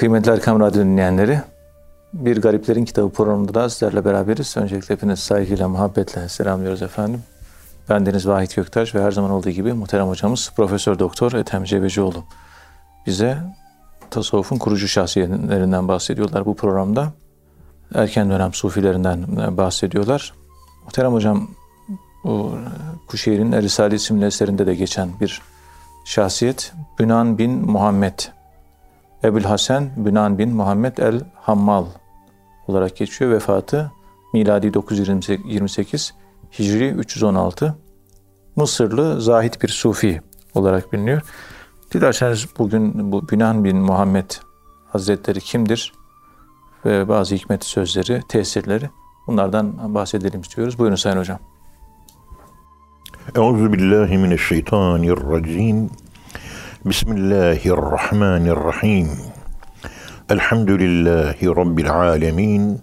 Kıymetli Erkam Radyo dinleyenleri, Bir Gariplerin Kitabı programında da sizlerle beraberiz. Öncelikle hepiniz saygıyla, muhabbetle selamlıyoruz efendim. Ben Deniz Vahit Göktaş ve her zaman olduğu gibi muhterem hocamız Profesör Doktor Ethem Cebecioğlu bize tasavvufun kurucu şahsiyetlerinden bahsediyorlar bu programda. Erken dönem sufilerinden bahsediyorlar. Muhterem hocam bu Kuşehir'in Erisali isimli eserinde de geçen bir şahsiyet Bünan bin Muhammed Ebul Hasan Bünan bin Muhammed el Hammal olarak geçiyor. Vefatı miladi 928, Hicri 316. Mısırlı zahit bir sufi olarak biliniyor. Dilerseniz bugün bu Bünan bin Muhammed Hazretleri kimdir? Ve bazı hikmet sözleri, tesirleri bunlardan bahsedelim istiyoruz. Buyurun Sayın Hocam. Euzu billahi mineşşeytanirracim. Bismillahirrahmanirrahim. Elhamdülillahi Rabbil alemin.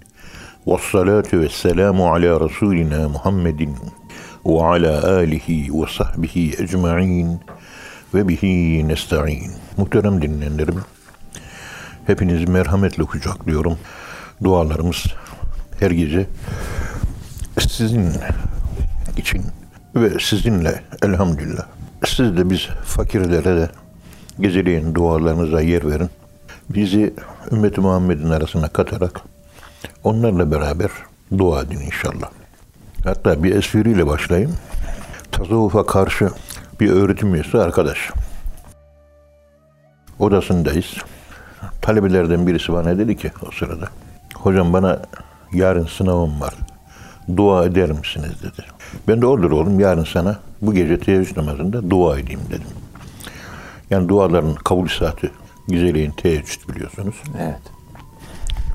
Ve salatu ve selamu ala Resulina Muhammedin ve ala alihi ve sahbihi ecma'in ve bihi nesta'in. Muhterem dinleyenlerim, hepinizi merhametle kucaklıyorum. Dualarımız her gece sizin için ve sizinle elhamdülillah. Siz de biz fakirlere de geceleyin dualarınıza yer verin. Bizi ümmet Muhammed'in arasına katarak onlarla beraber dua edin inşallah. Hatta bir espriyle başlayayım. Tasavvufa karşı bir öğretim üyesi arkadaş. Odasındayız. Talebelerden birisi bana dedi ki o sırada. Hocam bana yarın sınavım var. Dua eder misiniz dedi. Ben de olur oğlum yarın sana bu gece teheccüd namazında dua edeyim dedim. Yani duaların kabul saati güzeleyin teheccüd biliyorsunuz. Evet.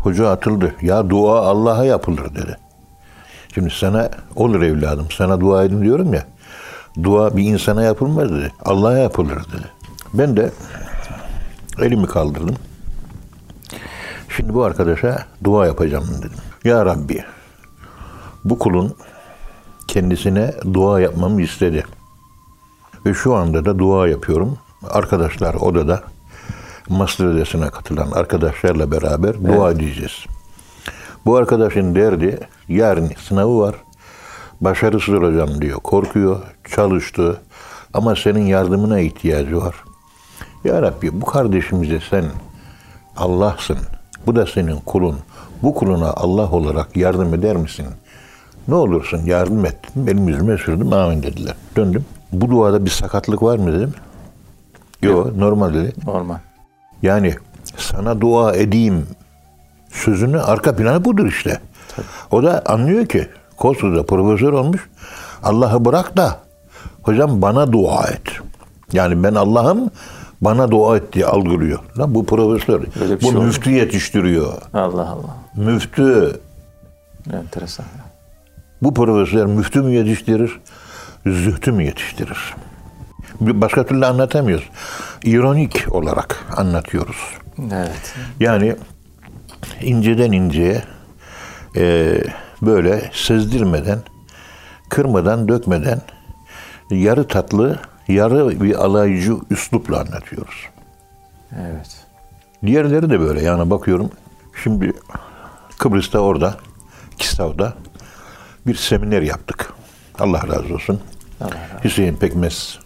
Hoca atıldı. Ya dua Allah'a yapılır dedi. Şimdi sana olur evladım sana dua edin diyorum ya. Dua bir insana yapılmaz dedi. Allah'a yapılır dedi. Ben de elimi kaldırdım. Şimdi bu arkadaşa dua yapacağım dedim. Ya Rabbi bu kulun kendisine dua yapmamı istedi. Ve şu anda da dua yapıyorum. Arkadaşlar odada Masır Ödesi'ne katılan arkadaşlarla beraber evet. dua edeceğiz. Bu arkadaşın derdi yarın sınavı var. Başarısız olacağım diyor. Korkuyor, çalıştı ama senin yardımına ihtiyacı var. Ya Rabbi bu kardeşimize sen Allah'sın. Bu da senin kulun. Bu kuluna Allah olarak yardım eder misin? Ne olursun yardım et. Benim yüzüme sürdüm. Amin dediler. Döndüm. Bu duada bir sakatlık var mı dedim. Yok normal dedi. Normal. Yani sana dua edeyim sözünü arka planı budur işte. Tabii. O da anlıyor ki koskoca profesör olmuş. Allah'ı bırak da hocam bana dua et. Yani ben Allah'ım bana dua et diye algılıyor. Lan bu profesör. Bu şey müftü oldu. yetiştiriyor. Allah Allah. Müftü. Enteresan. Bu profesör müftü mü yetiştirir? Zühtü mü yetiştirir? Başka türlü anlatamıyoruz. İronik olarak anlatıyoruz. Evet. Yani inceden inceye e, böyle sezdirmeden, kırmadan, dökmeden yarı tatlı, yarı bir alaycı üslupla anlatıyoruz. Evet. Diğerleri de böyle yani bakıyorum. Şimdi Kıbrıs'ta orada, Kistav'da bir seminer yaptık. Allah razı olsun. Allah razı olsun. Hüseyin Pekmez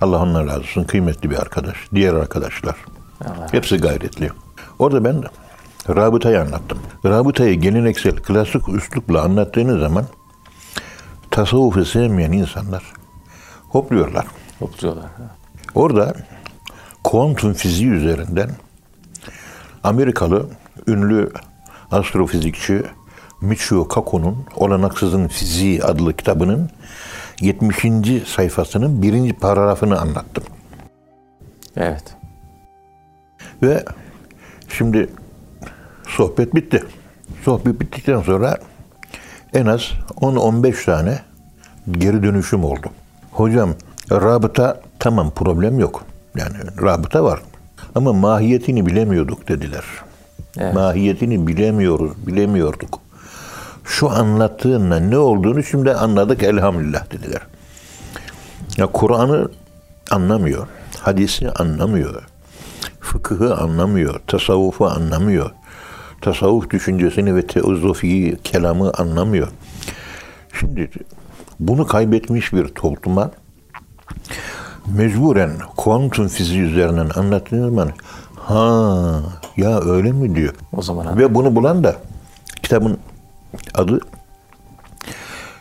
Allah ondan razı olsun. Kıymetli bir arkadaş. Diğer arkadaşlar. Allah Hepsi gayretli. Orada ben rabıtayı anlattım. Rabıtayı geleneksel, klasik üslupla anlattığınız zaman tasavvufu sevmeyen insanlar hopluyorlar. Hopluyorlar. Orada kuantum fiziği üzerinden Amerikalı ünlü astrofizikçi Michio Kaku'nun Olanaksızın Fiziği adlı kitabının 70. sayfasının birinci paragrafını anlattım. Evet. Ve şimdi sohbet bitti. Sohbet bittikten sonra en az 10-15 tane geri dönüşüm oldu. Hocam rabıta tamam problem yok. Yani rabıta var. Ama mahiyetini bilemiyorduk dediler. Evet. Mahiyetini bilemiyoruz, bilemiyorduk şu anlattığınla ne olduğunu şimdi anladık elhamdülillah dediler. Ya Kur'an'ı anlamıyor, hadisi anlamıyor. Fıkıhı anlamıyor, tasavvufu anlamıyor. Tasavvuf düşüncesini ve teozofiyi, kelamı anlamıyor. Şimdi bunu kaybetmiş bir topluma mecburen kuantum fiziği üzerinden anlattığınız zaman ha ya öyle mi diyor. O zaman Ve bunu bulan da kitabın adı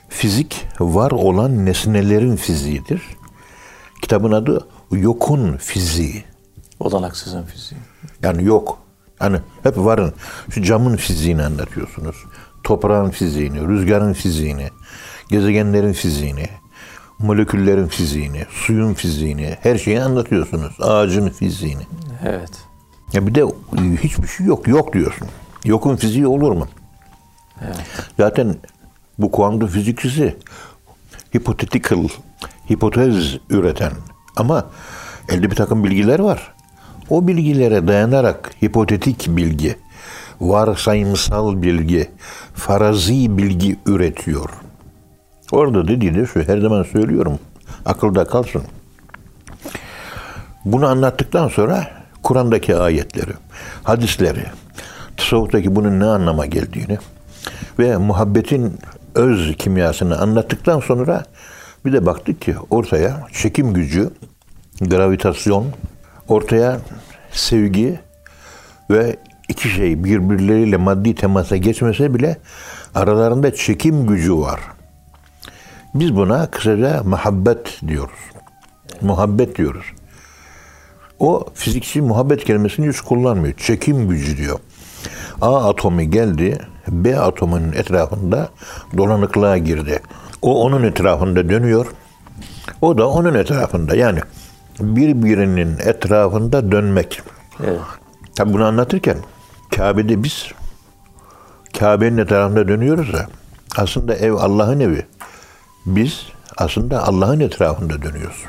Fizik var olan nesnelerin fiziğidir. Kitabın adı Yokun Fiziği. olanaksızın fiziği. Yani yok. Hani hep varın. Şu camın fiziğini anlatıyorsunuz. Toprağın fiziğini, rüzgarın fiziğini, gezegenlerin fiziğini, moleküllerin fiziğini, suyun fiziğini, her şeyi anlatıyorsunuz. Ağacın fiziğini. Evet. Ya bir de hiçbir şey yok. Yok diyorsun. Yokun fiziği olur mu? Zaten bu kuantum fizikçisi hypothetical, hipotez üreten ama elde bir takım bilgiler var. O bilgilere dayanarak hipotetik bilgi, varsayımsal bilgi, farazi bilgi üretiyor. Orada dediği de şu, her zaman söylüyorum, akılda kalsın. Bunu anlattıktan sonra Kur'an'daki ayetleri, hadisleri, tasavvuftaki bunun ne anlama geldiğini ve muhabbetin öz kimyasını anlattıktan sonra bir de baktık ki ortaya çekim gücü, gravitasyon, ortaya sevgi ve iki şey birbirleriyle maddi temasa geçmese bile aralarında çekim gücü var. Biz buna kısaca muhabbet diyoruz. Muhabbet diyoruz. O fizikçi muhabbet kelimesini hiç kullanmıyor. Çekim gücü diyor. A atomu geldi, B atomunun etrafında dolanıklığa girdi. O onun etrafında dönüyor. O da onun etrafında. Yani birbirinin etrafında dönmek. Evet. Tabi bunu anlatırken Kabe'de biz Kabe'nin etrafında dönüyoruz da aslında ev Allah'ın evi. Biz aslında Allah'ın etrafında dönüyoruz.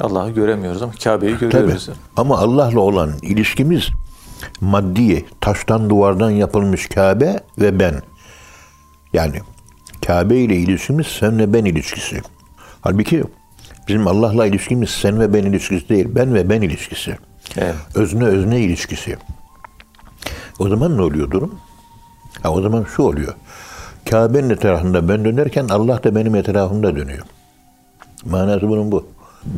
Allah'ı göremiyoruz ama Kabe'yi Tabii. görüyoruz. Ama Allah'la olan ilişkimiz maddi, taştan duvardan yapılmış Kabe ve ben. Yani Kabe ile ilişkimiz sen ve ben ilişkisi. Halbuki bizim Allah'la ilişkimiz sen ve ben ilişkisi değil, ben ve ben ilişkisi. Evet. Özne özne ilişkisi. O zaman ne oluyor durum? Ha, o zaman şu oluyor. Kabe'nin etrafında ben dönerken Allah da benim etrafımda dönüyor. Manası bunun bu.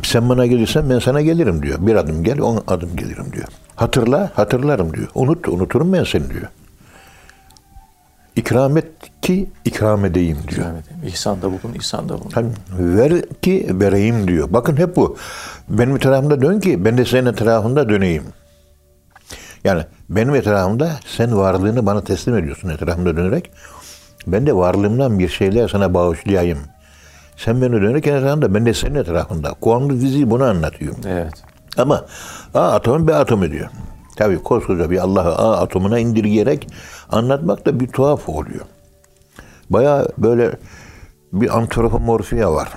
Sen bana gelirsen ben sana gelirim diyor. Bir adım gel, on adım gelirim diyor. Hatırla, hatırlarım diyor. Unut, unuturum ben seni diyor. İkram et ki ikram edeyim diyor. İkram edeyim. İhsan da bulun, ihsan da bulun. Hani ver ki vereyim diyor. Bakın hep bu. Benim etrafımda dön ki ben de senin etrafında döneyim. Yani benim etrafımda sen varlığını bana teslim ediyorsun etrafımda dönerek. Ben de varlığımdan bir şeyler sana bağışlayayım. Sen beni dönerken etrafında ben de senin etrafında. Kuantum fiziği bunu anlatıyor. Evet. Ama A atomu B atomu diyor. Tabii koskoca bir Allah'ı A atomuna indirgeyerek anlatmak da bir tuhaf oluyor. Baya böyle bir antropomorfiya var.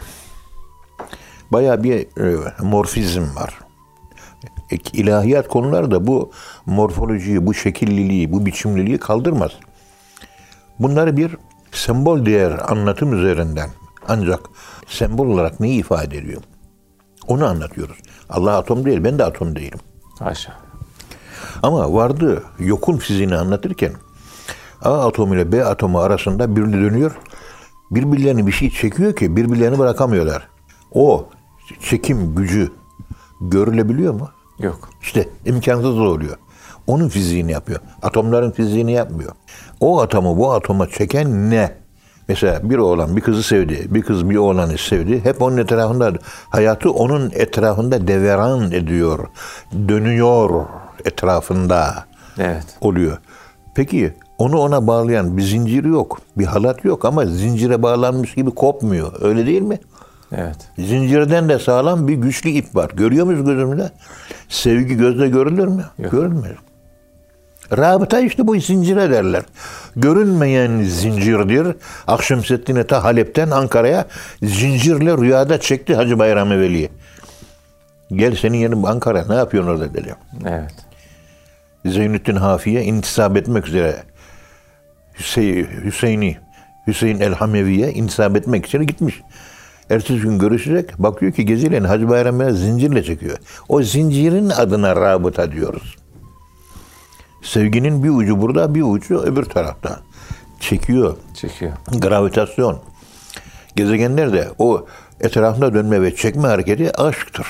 Baya bir e, morfizm var. E, İlahiyat konuları da bu morfolojiyi, bu şekilliliği, bu biçimliliği kaldırmaz. Bunları bir sembol değer anlatım üzerinden ancak sembol olarak neyi ifade ediyor? Onu anlatıyoruz. Allah atom değil, ben de atom değilim. Haşa. Ama vardı yokun fiziğini anlatırken A atomu ile B atomu arasında biri dönüyor. Birbirlerini bir şey çekiyor ki birbirlerini bırakamıyorlar. O çekim gücü görülebiliyor mu? Yok. İşte imkansız oluyor. Onun fiziğini yapıyor. Atomların fiziğini yapmıyor. O atomu bu atoma çeken ne? Mesela bir oğlan bir kızı sevdi, bir kız bir oğlanı sevdi. Hep onun etrafında, hayatı onun etrafında deveran ediyor. Dönüyor etrafında Evet. oluyor. Peki onu ona bağlayan bir zinciri yok, bir halat yok ama zincire bağlanmış gibi kopmuyor. Öyle değil mi? Evet. Zincirden de sağlam bir güçlü ip var. Görüyor muyuz gözümüzde? Sevgi gözle görülür mü? Yok. Görülmüyor. Rabıta işte bu zincire derler. Görünmeyen zincirdir. Akşemseddin'e ta Halep'ten Ankara'ya zincirle rüyada çekti Hacı Bayram Veli'yi. Gel senin yerin Ankara ne yapıyorsun orada dedi. Evet. Zeynüddin Hafi'ye intisap etmek üzere Hüseyin, Hüseyin'i Hüseyin el Hamevi'ye intisap etmek için gitmiş. Ertesi gün görüşecek. Bakıyor ki gezileyin Hacı Bayram zincirle çekiyor. O zincirin adına rabıta diyoruz. Sevginin bir ucu burada, bir ucu öbür tarafta. Çekiyor. Çekiyor. Gravitasyon. Gezegenlerde o etrafında dönme ve çekme hareketi aşktır.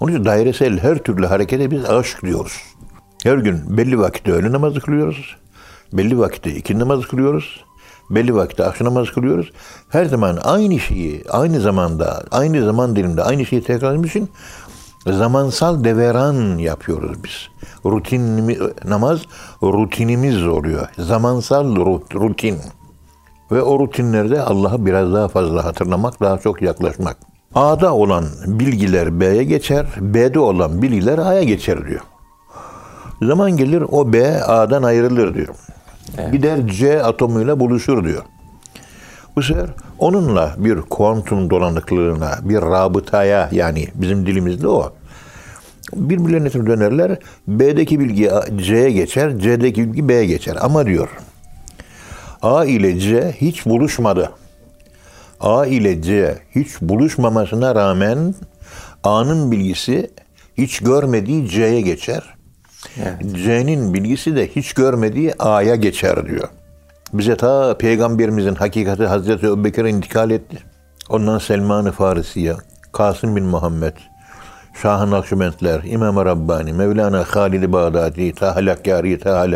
Onun için dairesel her türlü harekete biz aşk diyoruz. Her gün belli vakitte öğle namazı kılıyoruz. Belli vakitte ikindi namazı kılıyoruz. Belli vakitte akşam namazı kılıyoruz. Her zaman aynı şeyi, aynı zamanda, aynı zaman dilimde aynı şeyi tekrar için zamansal deveran yapıyoruz biz. Rutin namaz rutinimiz oluyor. Zamansal rutin. Ve o rutinlerde Allah'ı biraz daha fazla hatırlamak, daha çok yaklaşmak. A'da olan bilgiler B'ye geçer, B'de olan bilgiler A'ya geçer diyor. Zaman gelir o B A'dan ayrılır diyor. Evet. Gider C atomuyla buluşur diyor. Bu sefer onunla bir kuantum dolanıklığına, bir rabıtaya yani bizim dilimizde o. Birbirlerine dönerler. B'deki bilgi C'ye geçer, C'deki bilgi B'ye geçer. Ama diyor A ile C hiç buluşmadı. A ile C hiç buluşmamasına rağmen A'nın bilgisi hiç görmediği C'ye geçer. Evet. C'nin bilgisi de hiç görmediği A'ya geçer diyor. Bize ta peygamberimizin hakikati Hazreti Ebubekir intikal etti. Ondan Selman-ı Farisiye, Kasım bin Muhammed, Şah-ı Nakşibendler, İmam-ı Rabbani, Mevlana Halid-i Bağdadi, Taha Lakkari, Taha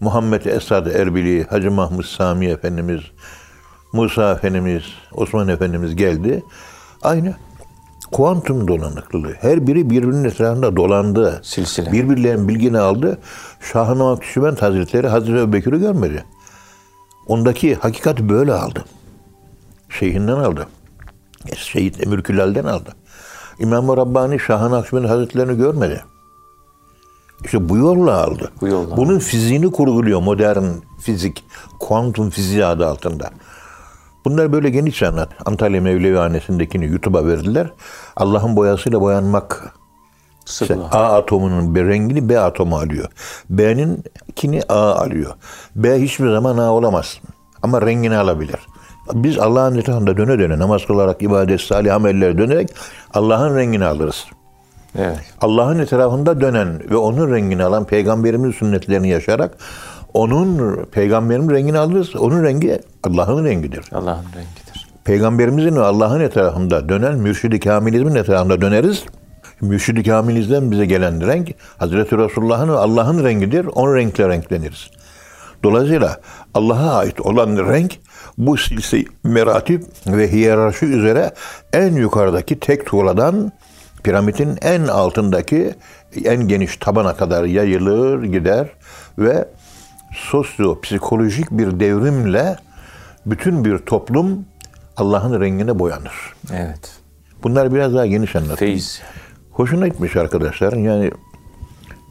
Muhammed Esad Erbili, Hacı Mahmud Sami Efendimiz, Musa Efendimiz, Osman Efendimiz geldi. Aynı kuantum dolanıklılığı. Her biri birbirinin etrafında dolandı. Silsile. Birbirlerinin bilgini aldı. Şah-ı Nakşibend Hazretleri Hazreti Ebubekir'i görmedi. Ondaki hakikati böyle aldı. Şeyhinden aldı. Şehit Emir Külal'den aldı. İmam-ı Rabbani Şah-ı Nakşibend Hazretlerini görmedi. İşte bu yolla aldı. Bu yolla. Bunun fiziğini kurguluyor modern fizik, kuantum fiziği adı altında. Bunlar böyle geniş anlat. Antalya Mevlevihanesi'ndekini YouTube'a verdiler. Allah'ın boyasıyla boyanmak. İşte A atomunun bir rengini B atomu alıyor. B'nin kini A alıyor. B hiçbir zaman A olamaz. Ama rengini alabilir. Biz Allah'ın etrafında döne döne namaz kılarak, ibadet, salih ameller dönerek Allah'ın rengini alırız. Evet. Allah'ın etrafında dönen ve onun rengini alan peygamberimiz sünnetlerini yaşayarak onun peygamberin rengini alırız. Onun rengi Allah'ın rengidir. Allah'ın rengidir. Peygamberimizin Allah'ın etrafında dönen mürşidi kamilizmin etrafında döneriz. Mürşidi kamilizden bize gelen renk Hazreti Resulullah'ın Allah'ın rengidir. Onun renkle renkleniriz. Dolayısıyla Allah'a ait olan renk bu silsile meratip ve hiyerarşi üzere en yukarıdaki tek tuğladan piramidin en altındaki en geniş tabana kadar yayılır gider ve sosyo-psikolojik bir devrimle bütün bir toplum Allah'ın rengine boyanır. Evet. Bunlar biraz daha geniş anlatayım. Feyiz. Hoşuna gitmiş arkadaşların. Yani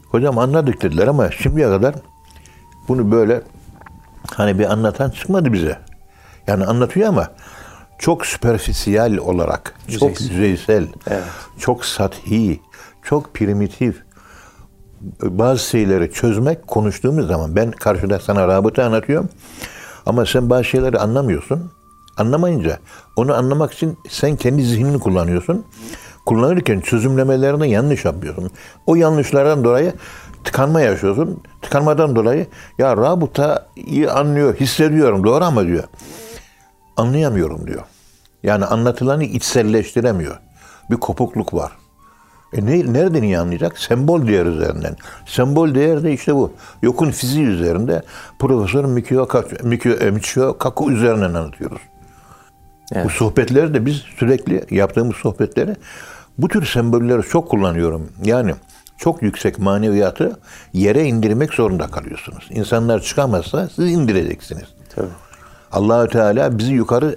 hocam anladık dediler ama şimdiye kadar bunu böyle hani bir anlatan çıkmadı bize. Yani anlatıyor ama çok süperfisiyel olarak, yüzeysel. çok yüzeysel, evet. çok sathi, çok primitif bazı şeyleri çözmek konuştuğumuz zaman ben karşıda sana rabıta anlatıyorum ama sen bazı şeyleri anlamıyorsun. Anlamayınca onu anlamak için sen kendi zihnini kullanıyorsun. Kullanırken çözümlemelerini yanlış yapıyorsun. O yanlışlardan dolayı tıkanma yaşıyorsun. Tıkanmadan dolayı ya rabıtayı anlıyor, hissediyorum doğru ama diyor. Anlayamıyorum diyor. Yani anlatılanı içselleştiremiyor. Bir kopukluk var. E ne, nereden iyi anlayacak? Sembol değer üzerinden. Sembol değer de işte bu. Yokun fiziği üzerinde Profesör Mikio, Mikio, e, Michio Kaku üzerinden anlatıyoruz. Evet. Bu sohbetleri de biz sürekli yaptığımız sohbetleri bu tür sembolleri çok kullanıyorum. Yani çok yüksek maneviyatı yere indirmek zorunda kalıyorsunuz. İnsanlar çıkamazsa siz indireceksiniz. Tabii. Allahü Teala bizi yukarı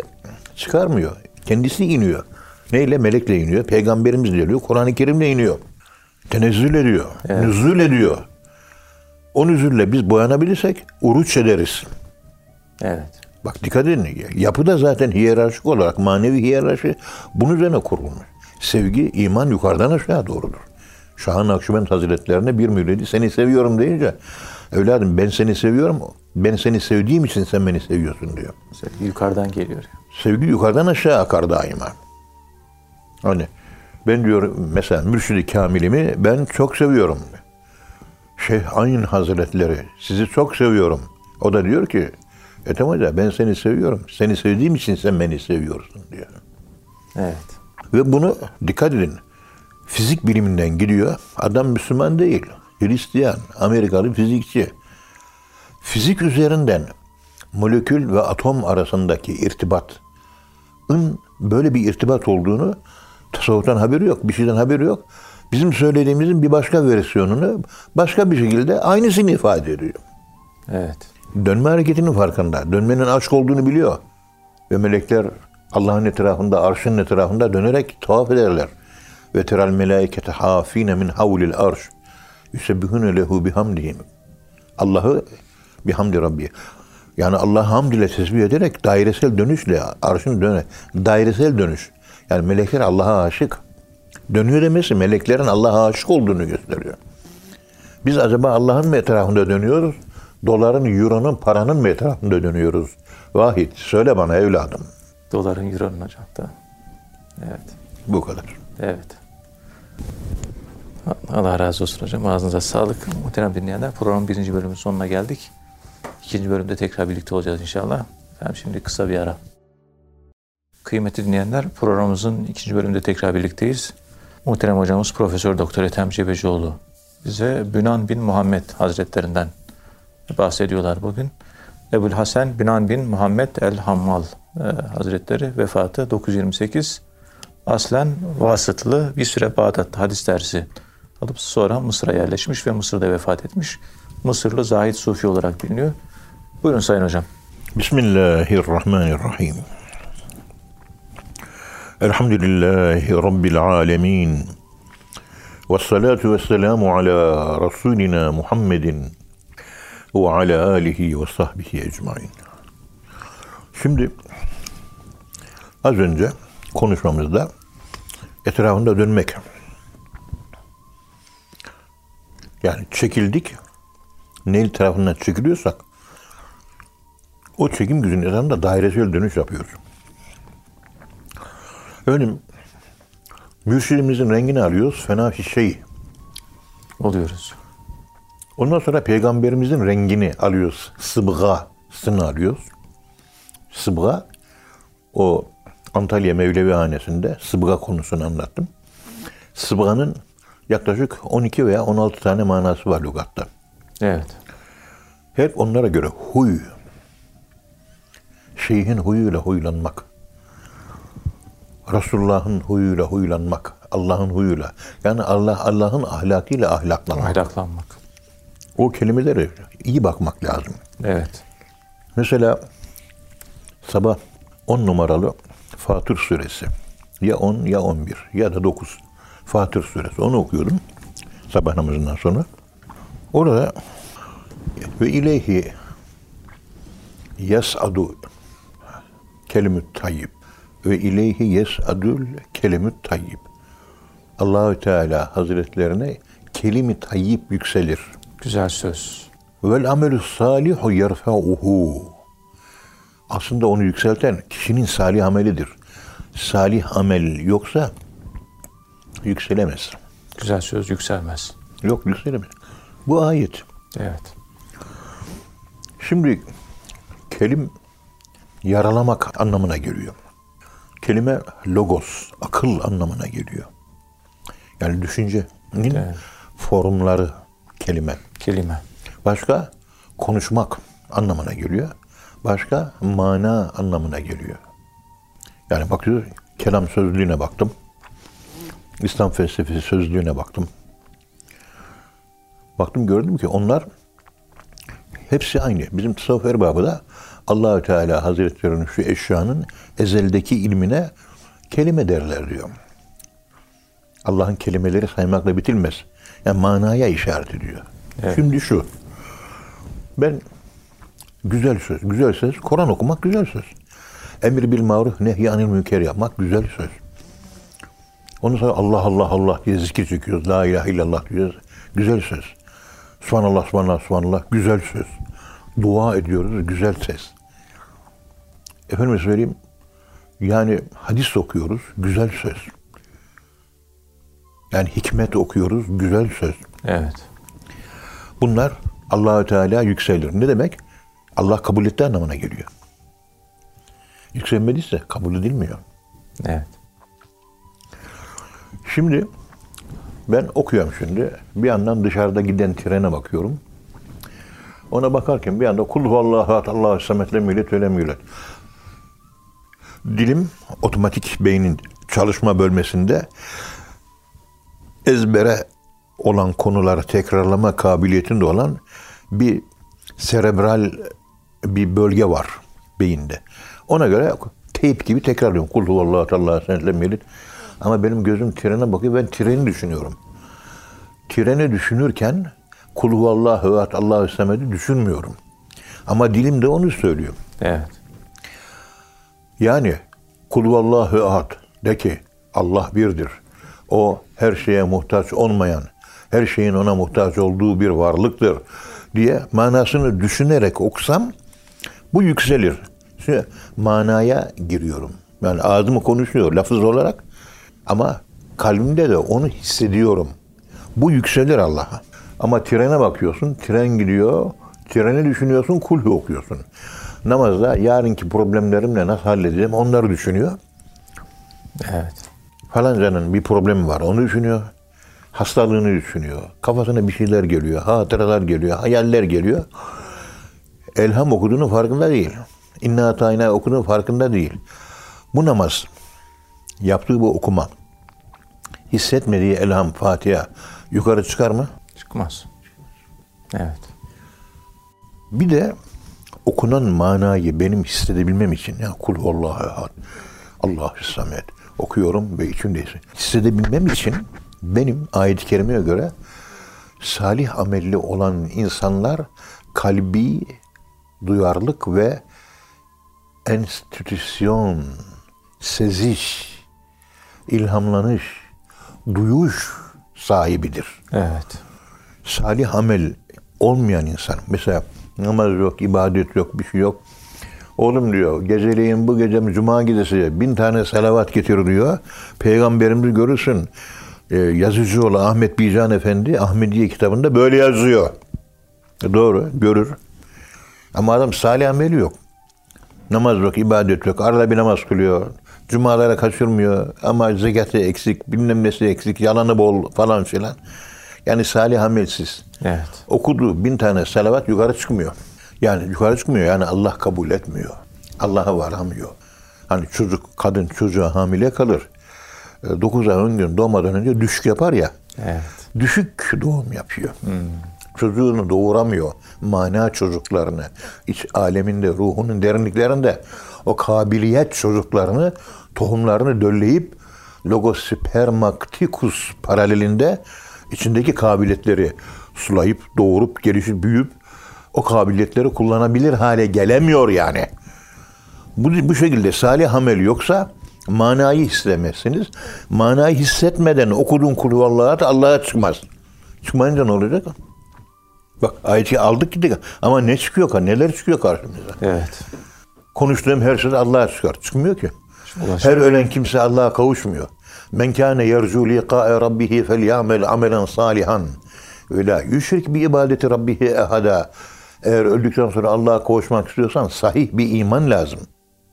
çıkarmıyor. Kendisi iniyor. Neyle? Melekle iniyor. Peygamberimiz geliyor. Kur'an-ı Kerim'le iniyor. Tenezzül ediyor. Evet. Nüzül ediyor. O nüzülle biz boyanabilirsek uruç ederiz. Evet. Bak dikkat edin. Yapı da zaten hiyerarşik olarak manevi hiyerarşi bunun üzerine kurulmuş. Sevgi, iman yukarıdan aşağı doğrudur. Şah-ı Nakşibend Hazretlerine bir müridi seni seviyorum deyince evladım ben seni seviyorum Ben seni sevdiğim için sen beni seviyorsun diyor. Sevgi yukarıdan geliyor. Sevgi yukarıdan aşağı akar daima. Hani ben diyor mesela Mürşid-i Kamil'imi ben çok seviyorum. Şeyh Ayn Hazretleri sizi çok seviyorum. O da diyor ki Ethem Hoca ben seni seviyorum. Seni sevdiğim için sen beni seviyorsun diyor. Evet. Ve bunu dikkat edin. Fizik biliminden gidiyor. Adam Müslüman değil. Hristiyan, Amerikalı fizikçi. Fizik üzerinden molekül ve atom arasındaki irtibatın böyle bir irtibat olduğunu tasavvuftan haberi yok. Bir şeyden haberi yok. Bizim söylediğimizin bir başka versiyonunu başka bir şekilde aynısını ifade ediyor. Evet. Dönme hareketinin farkında. Dönmenin aşk olduğunu biliyor. Ve melekler Allah'ın etrafında, arşın etrafında dönerek tavaf ederler. Ve teral melaikete hafine min havlil arş. Yusebbihune lehu bihamdihim. Allah'ı bihamdi Rabbi. Yani Allah hamd ile tesbih ederek dairesel dönüşle arşın döne dairesel dönüş. Yani melekler Allah'a aşık. Dönüyor demesi meleklerin Allah'a aşık olduğunu gösteriyor. Biz acaba Allah'ın mı etrafında dönüyoruz? Doların, euronun, paranın mı etrafında dönüyoruz? Vahid söyle bana evladım. Doların, euronun da. Evet. Bu kadar. Evet. Allah razı olsun hocam. Ağzınıza sağlık. Muhterem dinleyenler programın birinci bölümün sonuna geldik. İkinci bölümde tekrar birlikte olacağız inşallah. Efendim şimdi kısa bir ara. Kıymetli dinleyenler programımızın ikinci bölümünde tekrar birlikteyiz. Muhterem hocamız Profesör Doktor Ethem Cebecioğlu bize Bünan bin Muhammed Hazretlerinden bahsediyorlar bugün. Ebul Hasan Bünan bin Muhammed el Hammal Hazretleri vefatı 928 aslen vasıtlı bir süre Bağdat'ta hadis dersi alıp sonra Mısır'a yerleşmiş ve Mısır'da vefat etmiş. Mısırlı Zahid Sufi olarak biliniyor. Buyurun Sayın Hocam. Bismillahirrahmanirrahim. Elhamdülillahi Rabbil alemin. Ve salatu ve selamu ala Resulina Muhammedin ve ala alihi ve sahbihi ecmain. Şimdi az önce konuşmamızda etrafında dönmek. Yani çekildik. Ne tarafından çekiliyorsak o çekim gücünün etrafında dairesel dönüş yapıyoruz. Örneğin mürşidimizin rengini alıyoruz. Fena şey. Oluyoruz. Ondan sonra peygamberimizin rengini alıyoruz. Sıbgasını alıyoruz. Sıbga o Antalya Mevlevi Hanesi'nde sıbga konusunu anlattım. Sıbganın yaklaşık 12 veya 16 tane manası var lügatta. Evet. Hep onlara göre huy, şeyhin huyuyla huylanmak, Resulullah'ın huyuyla huylanmak, Allah'ın huyuyla. Yani Allah Allah'ın ahlakıyla ahlaklanmak. Ahlaklanmak. O kelimelere iyi bakmak lazım. Evet. Mesela sabah 10 numaralı Fatır suresi. Ya 10 ya 11 ya da 9. Fatır suresi. Onu okuyordum sabah namazından sonra. Orada ve ileyhi yes'adu kelimüt tayyib ve ileyhi yes'adul kelimüt tayyib. Allahü Teala Hazretlerine kelimi tayyib yükselir. Güzel söz. Vel amelü salihu yerfa'uhu. Aslında onu yükselten kişinin salih amelidir. Salih amel yoksa yükselemez. Güzel söz yükselmez. Yok yükselemez. Bu ayet. Evet. Şimdi kelim yaralamak anlamına geliyor. Kelime logos, akıl anlamına geliyor. Yani düşüncenin Evet. formları kelime. Kelime. Başka konuşmak anlamına geliyor. Başka mana anlamına geliyor. Yani bakıyor kelam sözlüğüne baktım. İslam felsefesi sözlüğüne baktım. Baktım gördüm ki onlar hepsi aynı. Bizim tasavvuf erbabı da Allahü Teala Hazretleri'nin şu eşyanın ezeldeki ilmine kelime derler diyor. Allah'ın kelimeleri saymakla bitilmez. Yani manaya işaret ediyor. Evet. Şimdi şu. Ben güzel söz, güzel söz, Kur'an okumak güzel söz. Emir bil maruf, nehy anil münker yapmak güzel söz. Ondan sonra Allah Allah Allah diye zikir çekiyoruz. La ilahe illallah diyoruz. Güzel söz. Subhanallah, subhanallah, subhanallah. Güzel söz. Dua ediyoruz, güzel ses. Efendim söyleyeyim, yani hadis okuyoruz, güzel söz. Yani hikmet okuyoruz, güzel söz. Evet. Bunlar Allahü Teala yükselir. Ne demek? Allah kabul etti anlamına geliyor. Yükselmediyse kabul edilmiyor. Evet. Şimdi ben okuyorum şimdi. Bir yandan dışarıda giden trene bakıyorum. Ona bakarken bir anda kul huvallahu ahad Allahu samet lem yulid ve lem yulad. Dilim otomatik beynin çalışma bölmesinde ezbere olan konuları tekrarlama kabiliyetinde olan bir serebral bir bölge var beyinde. Ona göre teyp gibi tekrarlıyorum. Kul huvallahu ahad Allahu samet lem yulid. Ama benim gözüm trene bakıyor. Ben treni düşünüyorum. Treni düşünürken kul huvallahu ahad Allahu samedi düşünmüyorum. Ama dilim de onu söylüyor. Evet. Yani kul huvallahu ahad de ki Allah birdir. O her şeye muhtaç olmayan, her şeyin ona muhtaç olduğu bir varlıktır diye manasını düşünerek okusam bu yükselir. Şimdi manaya giriyorum. Yani ağzımı konuşuyor lafız olarak ama kalbimde de onu hissediyorum. Bu yükselir Allah'a. Ama trene bakıyorsun, tren gidiyor, treni düşünüyorsun, kulhu okuyorsun. Namazda yarınki problemlerimle nasıl halledeceğim onları düşünüyor. Evet. Falancanın bir problemi var onu düşünüyor. Hastalığını düşünüyor. Kafasına bir şeyler geliyor, hatıralar geliyor, hayaller geliyor. Elham okuduğunun farkında değil. İnna atayna okuduğunun farkında değil. Bu namaz, yaptığı bu okuma, hissetmediği elham, Fatiha yukarı çıkar mı? Çıkmaz. Evet. Bir de okunan manayı benim hissedebilmem için ya kul Allahu ehad. Allahu samet okuyorum ve içimdeyse. Hissedebilmem için benim ayet-i kerimeye göre salih amelli olan insanlar kalbi duyarlılık ve enstitüsyon, seziş, ilhamlanış, duyuş sahibidir Evet. salih amel olmayan insan. Mesela namaz yok, ibadet yok, bir şey yok. Oğlum diyor, geceleyin bu gece cuma gecesi bin tane salavat getir diyor. Peygamberimizi görürsün. Ee, Yazıcıoğlu Ahmet Bican Efendi Ahmediye kitabında böyle yazıyor. Doğru, görür. Ama adam salih ameli yok. Namaz yok, ibadet yok. Arada bir namaz kılıyor. Cumalara kaçırmıyor. Ama zekatı eksik, bilmem nesi eksik, yalanı bol falan filan. Yani salih amelsiz. Evet. Okuduğu bin tane salavat yukarı çıkmıyor. Yani yukarı çıkmıyor. Yani Allah kabul etmiyor. Allah'a varamıyor. Hani çocuk, kadın çocuğa hamile kalır. 9 ay 10 gün doğmadan önce düşük yapar ya. Evet. Düşük doğum yapıyor. Çocuğunu doğuramıyor. Mana çocuklarını, iç aleminde, ruhunun derinliklerinde o kabiliyet çocuklarını, tohumlarını dölleyip logospermaktikus paralelinde içindeki kabiliyetleri sulayıp, doğurup, gelişip, büyüyüp o kabiliyetleri kullanabilir hale gelemiyor yani. Bu, bu şekilde salih amel yoksa manayı hissedemezsiniz. Manayı hissetmeden okuduğun kulüvallahat Allah'a çıkmaz. Çıkmayınca ne olacak? Bak ayeti aldık gittik ama ne çıkıyor? Neler çıkıyor karşımıza? Evet. Konuştuğum her şey Allah'a çıkar. Çıkmıyor ki. Her ölen kimse Allah'a kavuşmuyor. Men kâne yercu liqâ'e rabbihi felyâmel amelen salihan. Ve la yüşrik bi ibadeti rabbihi ehada. Eğer öldükten sonra Allah'a kavuşmak istiyorsan sahih bir iman lazım.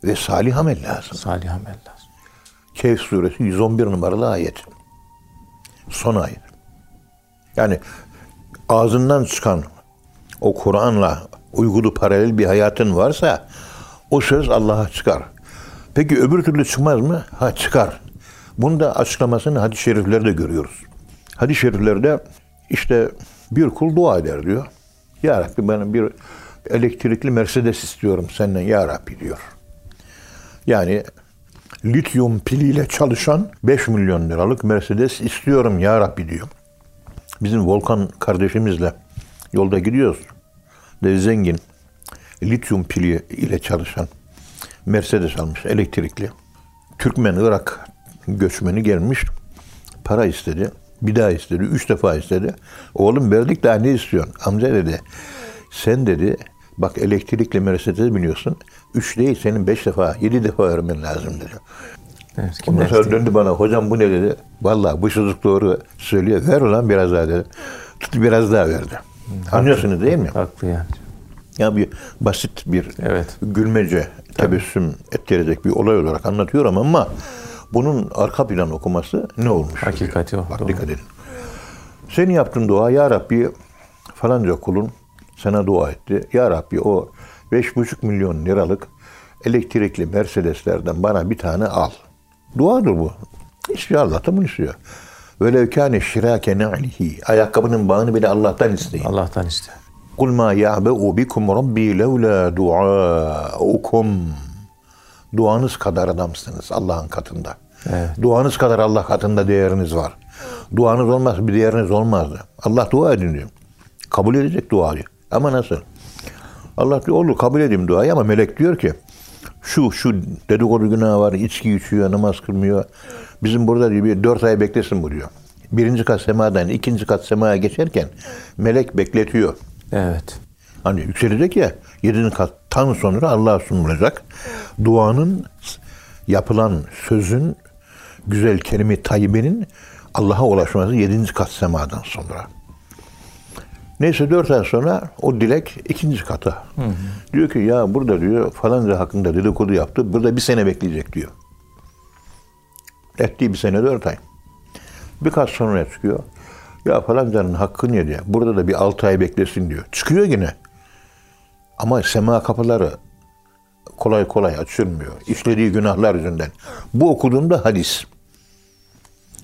Ve salih amel lazım. Salih amel lazım. Kehf suresi 111 numaralı ayet. Son ayet. Yani ağzından çıkan o Kur'an'la uygulu paralel bir hayatın varsa o söz Allah'a çıkar. Peki öbür türlü çıkmaz mı? Ha çıkar. Bunu da açıklamasını hadis-i şeriflerde görüyoruz. Hadis-i şeriflerde işte bir kul dua eder diyor. Ya Rabbi bana bir elektrikli Mercedes istiyorum senden ya Rabbi diyor. Yani lityum piliyle çalışan 5 milyon liralık Mercedes istiyorum ya Rabbi diyor. Bizim Volkan kardeşimizle yolda gidiyoruz. De zengin lityum pili ile çalışan Mercedes almış elektrikli. Türkmen Irak göçmeni gelmiş. Para istedi. Bir daha istedi. Üç defa istedi. Oğlum verdik daha ne istiyorsun? Amca dedi. Sen dedi Bak elektrikli Mercedes'e biniyorsun. Üç değil senin beş defa, yedi defa vermen lazım dedi. Evet, Ondan sonra döndü bana. Hocam bu ne dedi. Vallahi bu çocuk doğru söylüyor. Ver ulan biraz daha dedi. Tuttu biraz daha verdi. Anlıyorsunuz değil mi? Haklı yani. Ya bir basit bir Evet. gülmece, tebessüm ettirecek bir olay olarak anlatıyorum ama bunun arka plan okuması ne olmuş? Hakikati o, Bak doğru. dikkat edin. Senin yaptığın dua ya Rabbi falanca kulun sana dua etti. Ya Rabbi o 5,5 milyon liralık elektrikli Mercedeslerden bana bir tane al. Duadır bu. İstiyor Allah da bunu istiyor. Velev kâne şirâke ne'lihi. Ayakkabının bağını bile Allah'tan isteyin. Allah'tan iste. Kul ma ya'be'u bikum rabbi levla duaukum. Duanız kadar adamsınız Allah'ın katında. Evet. Duanız kadar Allah katında değeriniz var. Duanız olmaz bir değeriniz olmazdı. Allah dua edin diyor. Kabul edecek duayı. Ama nasıl? Allah diyor olur kabul edeyim duayı ama melek diyor ki şu şu dedikodu günahı var, içki içiyor, namaz kılmıyor. Bizim burada diyor bir dört ay beklesin bu diyor. Birinci kat semadan ikinci kat semaya geçerken melek bekletiyor. Evet. Hani yükselecek ya yedinci kattan sonra Allah'a sunulacak. Duanın yapılan sözün güzel kelime tayyibenin Allah'a ulaşması yedinci kat semadan sonra. Neyse dört ay sonra o dilek ikinci kata. Diyor ki ya burada diyor falanca hakkında dedikodu yaptı. Burada bir sene bekleyecek diyor. Ettiği bir sene dört ay. Birkaç sonra çıkıyor. Ya falancanın hakkını yedi. Burada da bir altı ay beklesin diyor. Çıkıyor yine. Ama sema kapıları kolay kolay açılmıyor. İşlediği günahlar yüzünden. Bu okuduğumda hadis.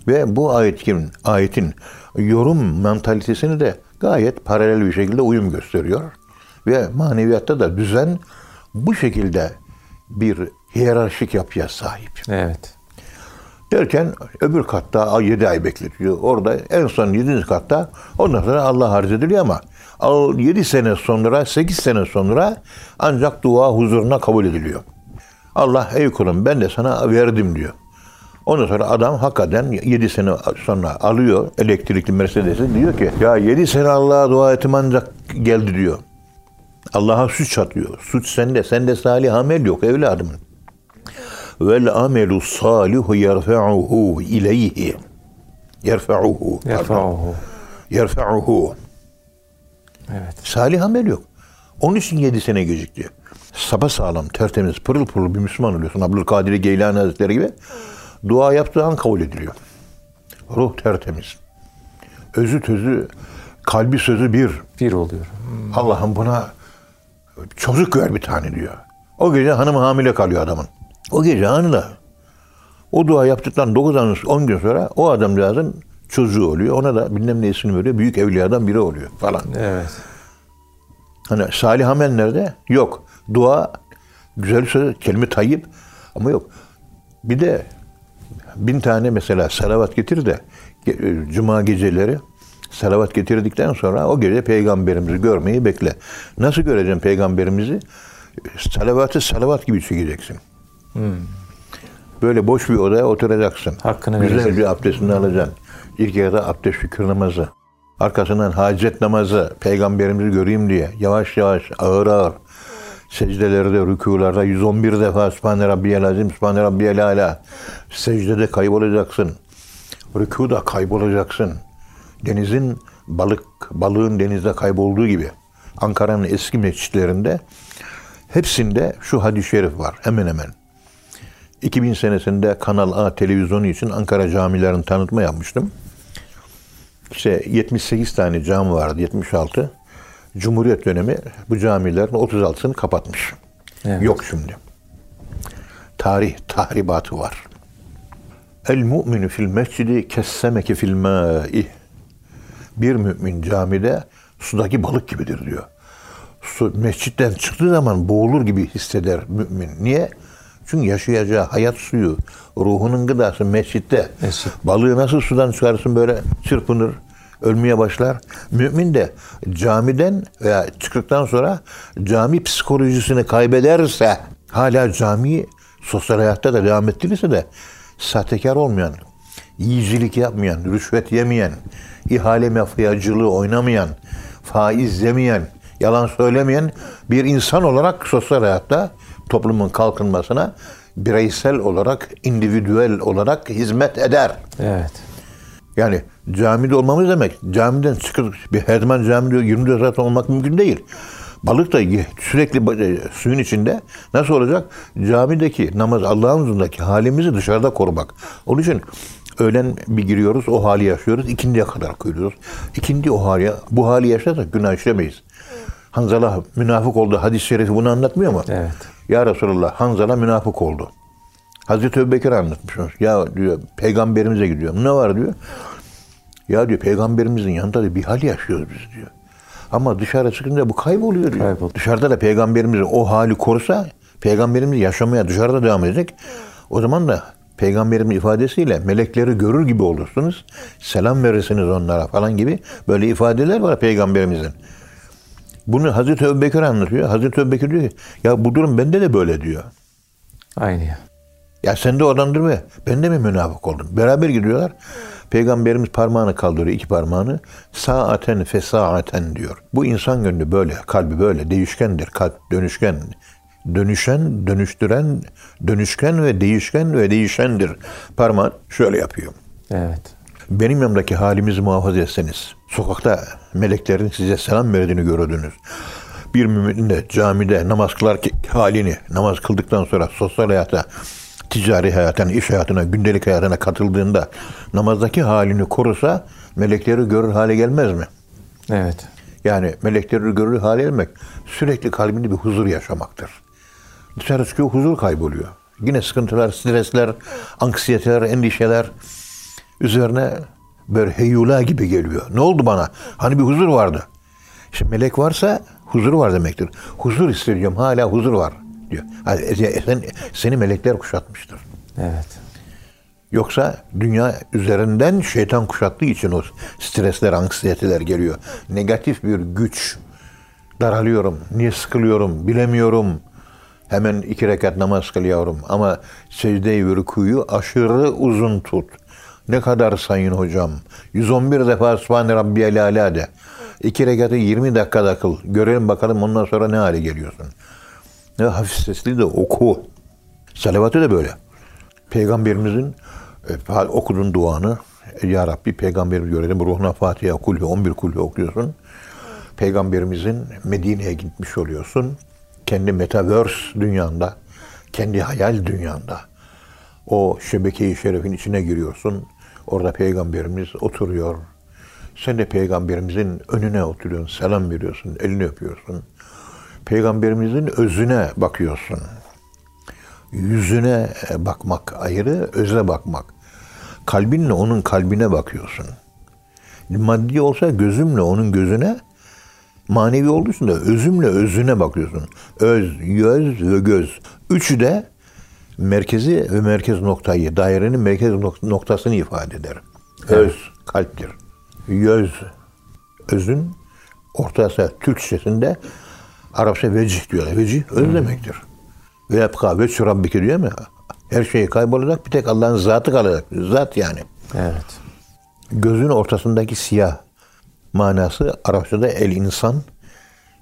Ve bu ayetin, ayetin yorum mentalitesini de gayet paralel bir şekilde uyum gösteriyor. Ve maneviyatta da düzen bu şekilde bir hiyerarşik yapıya sahip. Evet. Derken öbür katta 7 ay bekletiyor. Orada en son 7. katta ondan sonra Allah arz ediliyor ama 7 sene sonra 8 sene sonra ancak dua huzuruna kabul ediliyor. Allah ey kulum ben de sana verdim diyor. Ondan sonra adam hakikaten 7 sene sonra alıyor elektrikli Mercedes'i diyor ki ya 7 sene Allah'a dua ettim ancak geldi diyor. Allah'a suç atıyor. Suç sende. Sende salih amel yok evladımın. Vel amelu salihu yerfa'uhu ileyhi. Yerfa'uhu. Yerfa'uhu. Yerfa'uhu. Evet. Salih amel yok. Onun için yedi sene gecikti. Sapa sağlam, tertemiz, pırıl pırıl bir Müslüman oluyorsun. Abdülkadir Geylani Hazretleri gibi. Dua yaptığı an kabul ediliyor. Ruh tertemiz. Özü tözü, kalbi sözü bir. Bir oluyor. Allah'ım buna çocuk ver bir tane diyor. O gece hanım hamile kalıyor adamın. O gece anında. O dua yaptıktan 9 an 10 gün sonra o adamcağızın çocuğu oluyor. Ona da bilmem ne ismini veriyor. Büyük evliyadan biri oluyor falan. Evet. Hani salih amel nerede? Yok. Dua, güzel söz, kelime tayyip ama yok. Bir de bin tane mesela salavat getir de ge- cuma geceleri salavat getirdikten sonra o gece peygamberimizi görmeyi bekle. Nasıl göreceğim peygamberimizi? Salavatı salavat gibi çekeceksin. Böyle boş bir odaya oturacaksın. Hakkını Güzel vereceksin. bir abdestini alacaksın. İlk yarıda abdest şükür namazı. Arkasından hacet namazı. Peygamberimizi göreyim diye. Yavaş yavaş, ağır ağır. Secdelerde, rükularda 111 defa Sübhane Rabbiyel Azim, Sübhane Rabbiyel Ala. Secdede kaybolacaksın. Rükuda kaybolacaksın. Denizin balık, balığın denizde kaybolduğu gibi. Ankara'nın eski mescitlerinde hepsinde şu hadis-i şerif var hemen hemen. 2000 senesinde Kanal A televizyonu için Ankara camilerini tanıtma yapmıştım. İşte 78 tane cami vardı, 76. Cumhuriyet dönemi bu camilerin 36'sını kapatmış. Evet. Yok şimdi. Tarih, tahribatı var. El mu'minu fil mescidi kessemeki fil ma'i. Bir mümin camide sudaki balık gibidir diyor. Su, mescitten çıktığı zaman boğulur gibi hisseder mümin. Niye? Çünkü yaşayacağı hayat suyu, ruhunun gıdası mescitte. Mescit. Balığı nasıl sudan çıkarsın böyle çırpınır, ölmeye başlar. Mümin de camiden veya çıktıktan sonra cami psikolojisini kaybederse hala camiyi sosyal hayatta da devam ettirirse de sahtekar olmayan, yiyicilik yapmayan, rüşvet yemeyen, ihale mafyacılığı oynamayan, faiz yemeyen, yalan söylemeyen bir insan olarak sosyal hayatta toplumun kalkınmasına bireysel olarak, individüel olarak hizmet eder. Evet. Yani camide olmamız demek, camiden çıkıp bir her zaman camide 24 saat olmak mümkün değil. Balık da sürekli e, suyun içinde nasıl olacak? Camideki namaz Allah'ın huzurundaki halimizi dışarıda korumak. Onun için öğlen bir giriyoruz, o hali yaşıyoruz. ikindiye kadar kuyuyoruz. İkindi o hali, bu hali yaşarsak günah işlemeyiz. Hanzala münafık oldu. Hadis-i şerifi bunu anlatmıyor mu? Evet. Ya Resulallah Hanzala münafık oldu. Hazreti Ebubekir anlatmış. Ya diyor peygamberimize gidiyor. Ne var diyor. Ya diyor peygamberimizin yanında da bir hal yaşıyoruz biz diyor. Ama dışarı çıkınca bu kayboluyor diyor. Kayboluyor. Dışarıda da peygamberimiz o hali korusa peygamberimiz yaşamaya dışarıda devam edecek. O zaman da peygamberimin ifadesiyle melekleri görür gibi olursunuz. Selam verirsiniz onlara falan gibi böyle ifadeler var peygamberimizin. Bunu Hazreti Ebubekir anlatıyor. Hazreti Ebubekir diyor ki ya bu durum bende de böyle diyor. Aynı ya. Ya sen de odandır mı? Ben de mi münafık oldum? Beraber gidiyorlar. Peygamberimiz parmağını kaldırıyor, iki parmağını. Saaten fesaaten diyor. Bu insan gönlü böyle, kalbi böyle, değişkendir. Kalp dönüşken, dönüşen, dönüştüren, dönüşken ve değişken ve değişendir. Parmağı şöyle yapıyor. Evet. Benim yanımdaki halimizi muhafaza etseniz, sokakta meleklerin size selam verdiğini gördünüz. Bir müminin de camide namaz kılarken halini, namaz kıldıktan sonra sosyal hayata, ticari hayatına, iş hayatına, gündelik hayatına katıldığında namazdaki halini korusa melekleri görür hale gelmez mi? Evet. Yani melekleri görür hale gelmek sürekli kalbinde bir huzur yaşamaktır. Dışarı çıkıyor huzur kayboluyor. Yine sıkıntılar, stresler, anksiyeteler, endişeler üzerine böyle heyula gibi geliyor. Ne oldu bana? Hani bir huzur vardı. Şimdi melek varsa huzur var demektir. Huzur hissediyorum. Hala huzur var diyor. E, sen, seni melekler kuşatmıştır. Evet. Yoksa dünya üzerinden şeytan kuşattığı için o stresler, anksiyeteler geliyor. Negatif bir güç. Daralıyorum, niye sıkılıyorum, bilemiyorum. Hemen iki rekat namaz kılıyorum. Ama secde-i rükuyu aşırı uzun tut. Ne kadar sayın hocam? 111 defa Sübhane Rabbiyel Ala de. İki rekatı 20 dakikada kıl. Görelim bakalım ondan sonra ne hale geliyorsun. Ne hafif sesli de oku. Salavatı da böyle. Peygamberimizin e, okudun duanı e, Ya Rabbi peygamberimiz görelim. Ruhuna Fatiha kulhu 11 kulhu okuyorsun. Peygamberimizin Medine'ye gitmiş oluyorsun. Kendi metaverse dünyanda, kendi hayal dünyanda. O şebeke-i şerefin içine giriyorsun. Orada peygamberimiz oturuyor. Sen de peygamberimizin önüne oturuyorsun, selam veriyorsun, elini öpüyorsun. Peygamberimizin özüne bakıyorsun. Yüzüne bakmak ayrı, öze bakmak. Kalbinle onun kalbine bakıyorsun. Maddi olsa gözümle onun gözüne, manevi olduğunda özümle özüne bakıyorsun. Öz, göz ve göz. Üçü de merkezi ve merkez noktayı, dairenin merkez noktasını ifade eder. Öz, kalptir. Göz, özün ortası Türkçesinde Arapça vecih diyorlar. Vecih öz demektir. Ve yapka ve Rabbike diyor mu? Her şey kaybolacak bir tek Allah'ın zatı kalacak. Zat yani. Evet. Gözün ortasındaki siyah manası Arapçada el insan,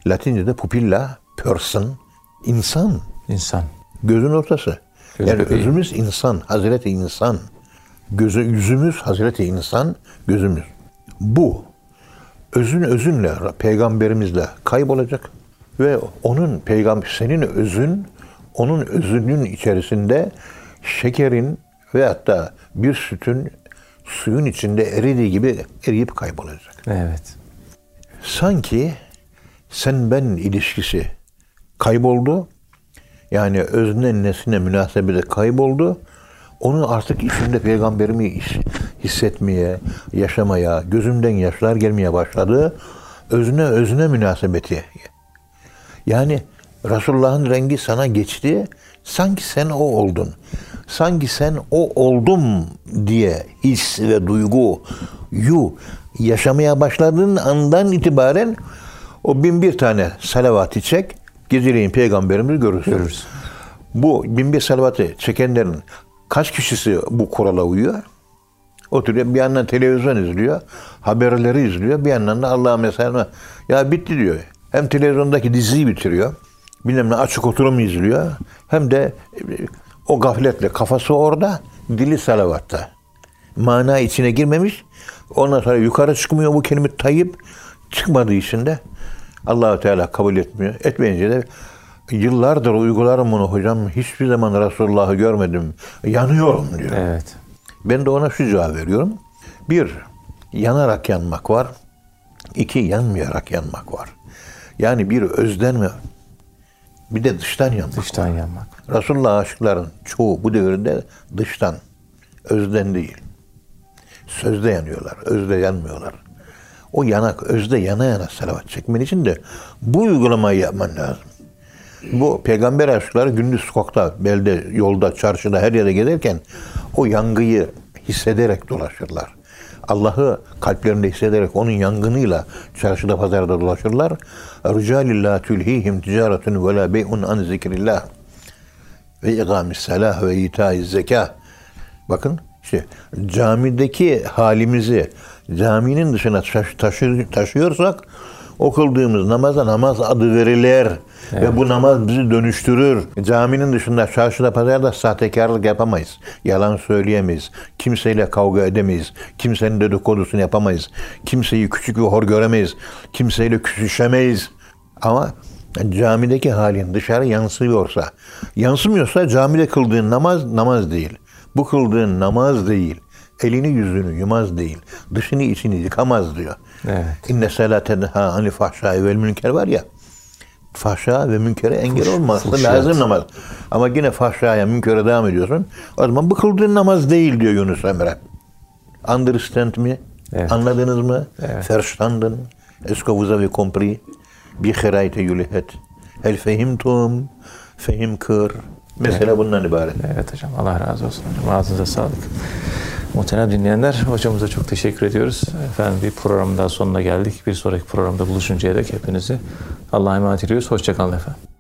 Latince'de pupilla, person, insan. İnsan. Gözün ortası. Göz yani bebeği. özümüz insan, Hazreti insan. Gözü, yüzümüz Hazreti insan, gözümüz. Bu özün özünle, peygamberimizle kaybolacak. Ve onun peygamber, senin özün, onun özünün içerisinde şekerin ve hatta bir sütün suyun içinde eridiği gibi eriyip kaybolacak. Evet. Sanki sen ben ilişkisi kayboldu. Yani özne nesine münasebeti kayboldu. Onun artık içinde peygamberimi hissetmeye, yaşamaya, gözümden yaşlar gelmeye başladı. Özne özne münasebeti. Yani Resulullah'ın rengi sana geçti. Sanki sen o oldun. Sanki sen o oldum diye his ve duygu yu yaşamaya başladığın andan itibaren o bin bir tane salavatı çek. Geceleyin peygamberimizi görürsün. Görürsün. Bu bin bir salavatı çekenlerin kaç kişisi bu kurala uyuyor? Oturuyor bir yandan televizyon izliyor, haberleri izliyor, bir yandan da Allah'a mesela ya bitti diyor. Hem televizyondaki diziyi bitiriyor. Bilmem ne açık oturum izliyor. Hem de e, o gafletle kafası orada, dili salavatta. Mana içine girmemiş. Ondan sonra yukarı çıkmıyor bu kelime tayyip. Çıkmadığı için de Allahu Teala kabul etmiyor. Etmeyince de yıllardır uygularım bunu hocam. Hiçbir zaman Resulullah'ı görmedim. Yanıyorum diyor. Evet. Ben de ona şu cevap veriyorum. Bir, yanarak yanmak var. İki, yanmayarak yanmak var. Yani bir özden mi? Bir de dıştan yanmak. Dıştan yanmak. Resulullah aşıkların çoğu bu devirde dıştan, özden değil. Sözde yanıyorlar, özde yanmıyorlar. O yanak, özde yana yana salavat çekmen için de bu uygulamayı yapman lazım. Bu peygamber aşıkları gündüz sokakta, belde, yolda, çarşıda, her yere gezerken o yangıyı hissederek dolaşırlar. Allah'ı kalplerinde hissederek onun yangınıyla çarşıda pazarda dolaşırlar. Ricalillah tülhihim ticaretun ve la bey'un an zikrillah ve igamis salah ve itaiz zeka. Bakın işte camideki halimizi caminin dışına taşı- taşı- taşıyorsak o kıldığımız namaza namaz adı verilir. Ve bu namaz bizi dönüştürür. Caminin dışında çarşıda pazarda sahtekarlık yapamayız. Yalan söyleyemeyiz. Kimseyle kavga edemeyiz. Kimsenin dedikodusunu yapamayız. Kimseyi küçük ve hor göremeyiz. Kimseyle küsüşemeyiz. Ama camideki halin dışarı yansıyorsa, yansımıyorsa camide kıldığın namaz namaz değil. Bu kıldığın namaz değil. Elini yüzünü yumaz değil. Dışını içini yıkamaz diyor. Evet. İnne salate ha hani fahşai vel münker var ya. Fahşa ve münkere engel olması fuhşiyat. lazım namaz. Ama yine fahşaya münkere devam ediyorsun. O zaman bu kıldığın namaz değil diyor Yunus Emre. Understand mi? Evet. Anladınız mı? Evet. Verstanden? Est-ce que vous avez compris? Bi khirayte yulihet. Hel fehimtum? Fehim kır. Mesela bundan ibaret. Evet hocam. Allah razı olsun hocam. Ağzınıza sağlık. Muhterem dinleyenler, hocamıza çok teşekkür ediyoruz. Efendim bir programın daha sonuna geldik. Bir sonraki programda buluşuncaya dek hepinizi Allah'a emanet ediyoruz. Hoşçakalın efendim.